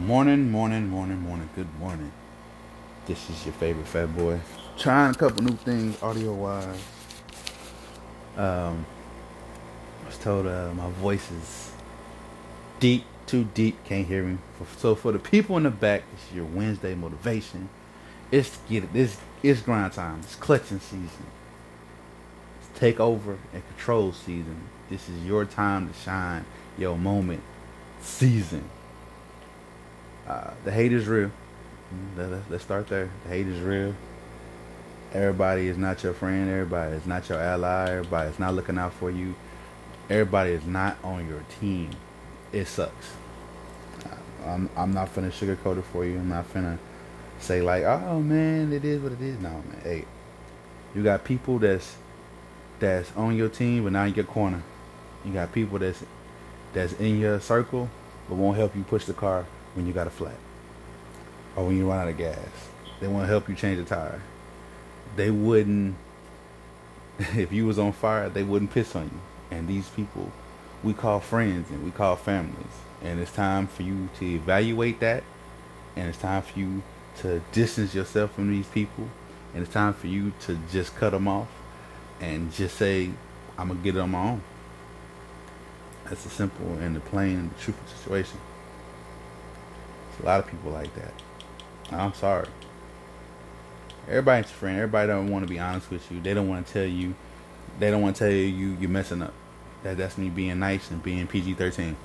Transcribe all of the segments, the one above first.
Morning, morning, morning, morning. Good morning. This is your favorite fat boy. Trying a couple new things audio wise. Um, I was told uh, my voice is deep, too deep. Can't hear me. So for the people in the back, this is your Wednesday motivation. It's get it. This it's grind time. It's clutching season. It's take over and control season. This is your time to shine. Your moment season. Uh, the hate is real. Let's start there. The hate is real. Everybody is not your friend. Everybody is not your ally. Everybody is not looking out for you. Everybody is not on your team. It sucks. I'm, I'm not finna sugarcoat it for you. I'm not finna say like, oh man, it is what it is. No man, hey, you got people that's that's on your team but not in your corner. You got people that's that's in your circle but won't help you push the car when you got a flat or when you run out of gas. They want to help you change the tire. They wouldn't, if you was on fire, they wouldn't piss on you. And these people, we call friends and we call families. And it's time for you to evaluate that. And it's time for you to distance yourself from these people. And it's time for you to just cut them off and just say, I'm going to get it on my own. That's the simple and the plain and the truthful situation. A lot of people like that. I'm sorry. Everybody's your friend. Everybody don't want to be honest with you. They don't want to tell you. They don't want to tell you, you you're messing up. That that's me being nice and being PG-13. You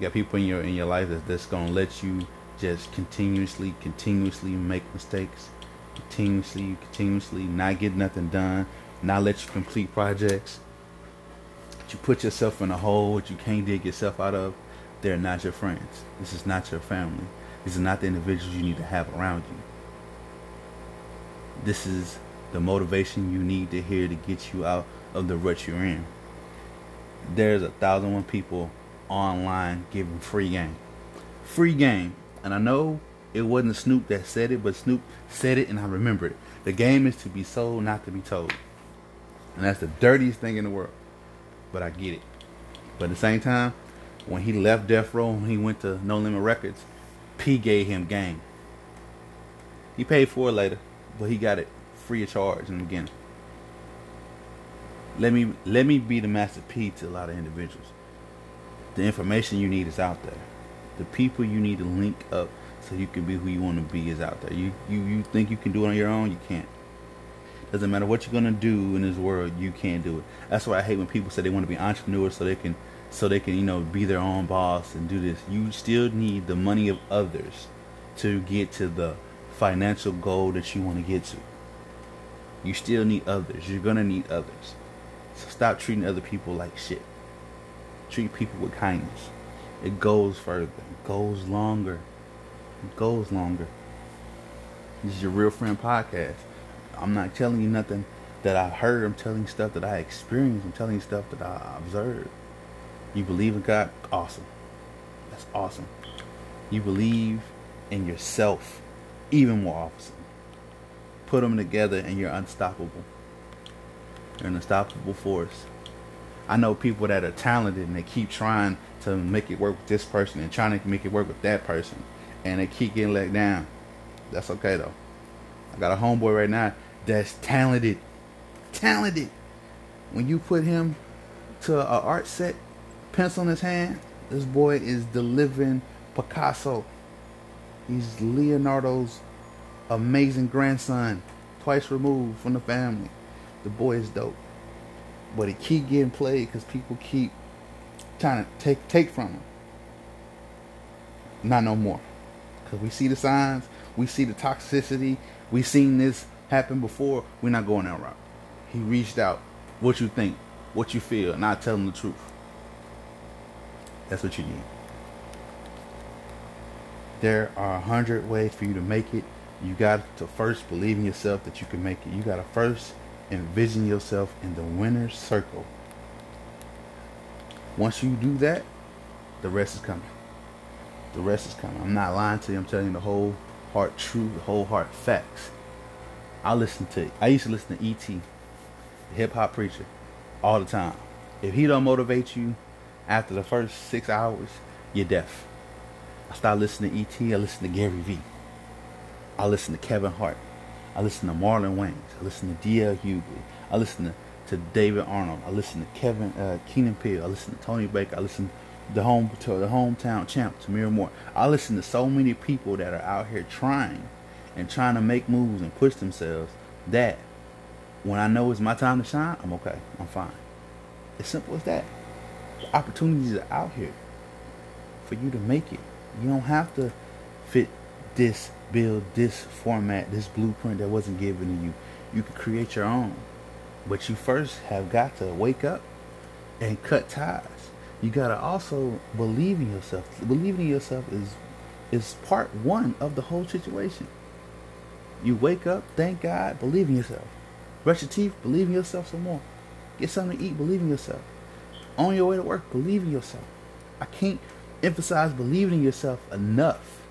got people in your in your life that's, that's gonna let you just continuously, continuously make mistakes, continuously, continuously not get nothing done, not let you complete projects. You put yourself in a hole that you can't dig yourself out of. They're not your friends. This is not your family. These are not the individuals you need to have around you. This is the motivation you need to hear to get you out of the rut you're in. There's a thousand one people online giving free game. Free game. And I know it wasn't Snoop that said it, but Snoop said it and I remember it. The game is to be sold, not to be told. And that's the dirtiest thing in the world. But I get it. But at the same time, when he left Death Row and he went to No Limit Records, P gave him game. He paid for it later, but he got it free of charge in the beginning. Let me let me be the master P to a lot of individuals. The information you need is out there. The people you need to link up so you can be who you want to be is out there. You you you think you can do it on your own, you can't. Doesn't matter what you're gonna do in this world, you can't do it. That's why I hate when people say they want to be entrepreneurs so they can so they can you know be their own boss and do this. You still need the money of others to get to the financial goal that you want to get to. You still need others. You're gonna need others. So stop treating other people like shit. Treat people with kindness. It goes further. It goes longer. It goes longer. This is your real friend podcast. I'm not telling you nothing that i've heard. I'm telling you stuff that i experienced i'm telling you stuff that i observed you believe in God? Awesome. That's awesome. You believe in yourself? Even more awesome. Put them together and you're unstoppable. You're an unstoppable force. I know people that are talented and they keep trying to make it work with this person and trying to make it work with that person. And they keep getting let down. That's okay though. I got a homeboy right now that's talented. Talented. When you put him to an art set pencil in his hand. This boy is delivering Picasso. He's Leonardo's amazing grandson, twice removed from the family. The boy is dope, but he keep getting played because people keep trying to take take from him. Not no more, because we see the signs, we see the toxicity, we seen this happen before. We're not going that route. He reached out. What you think? What you feel? Not telling the truth. That's what you need. There are a hundred ways for you to make it. You got to first believe in yourself that you can make it. You got to first envision yourself in the winner's circle. Once you do that, the rest is coming. The rest is coming. I'm not lying to you. I'm telling you the whole heart truth, the whole heart facts. I listen to. I used to listen to E.T., the hip hop preacher, all the time. If he don't motivate you, after the first six hours, you're deaf. I started listening to E.T. I listened to Gary Vee. I listened to Kevin Hart. I listened to Marlon Wayans. I listened to D.L. Hughley. I listened to, to David Arnold. I listened to Kevin uh, Key and Peele. I listened to Tony Baker. I listened to the home to the hometown champ Tamir Moore. I listen to so many people that are out here trying and trying to make moves and push themselves that when I know it's my time to shine, I'm okay. I'm fine. As simple as that. The opportunities are out here for you to make it. You don't have to fit this build, this format, this blueprint that wasn't given to you. You can create your own. But you first have got to wake up and cut ties. You gotta also believe in yourself. Believing in yourself is is part one of the whole situation. You wake up, thank God, believe in yourself. Brush your teeth, believe in yourself some more. Get something to eat, believe in yourself. On your way to work, believe in yourself. I can't emphasize believing in yourself enough.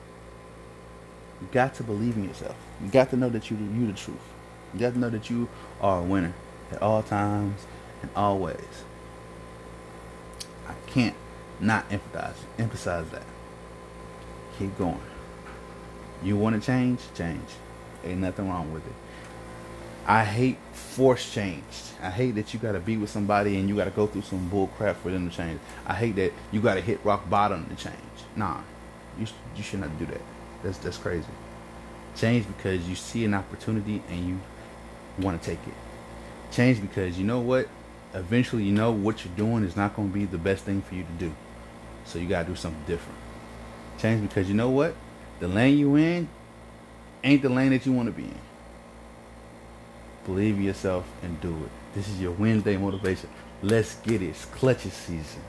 You got to believe in yourself. You got to know that you you the truth. You got to know that you are a winner at all times and always. I can't not emphasize emphasize that. Keep going. You want to change? Change. Ain't nothing wrong with it. I hate force change. I hate that you gotta be with somebody and you gotta go through some bull crap for them to change. I hate that you gotta hit rock bottom to change. Nah, you you should not do that. That's that's crazy. Change because you see an opportunity and you want to take it. Change because you know what? Eventually, you know what you're doing is not going to be the best thing for you to do. So you got to do something different. Change because you know what? The lane you in ain't the lane that you want to be in. Believe in yourself and do it. This is your Wednesday motivation. Let's get it. It's clutches season.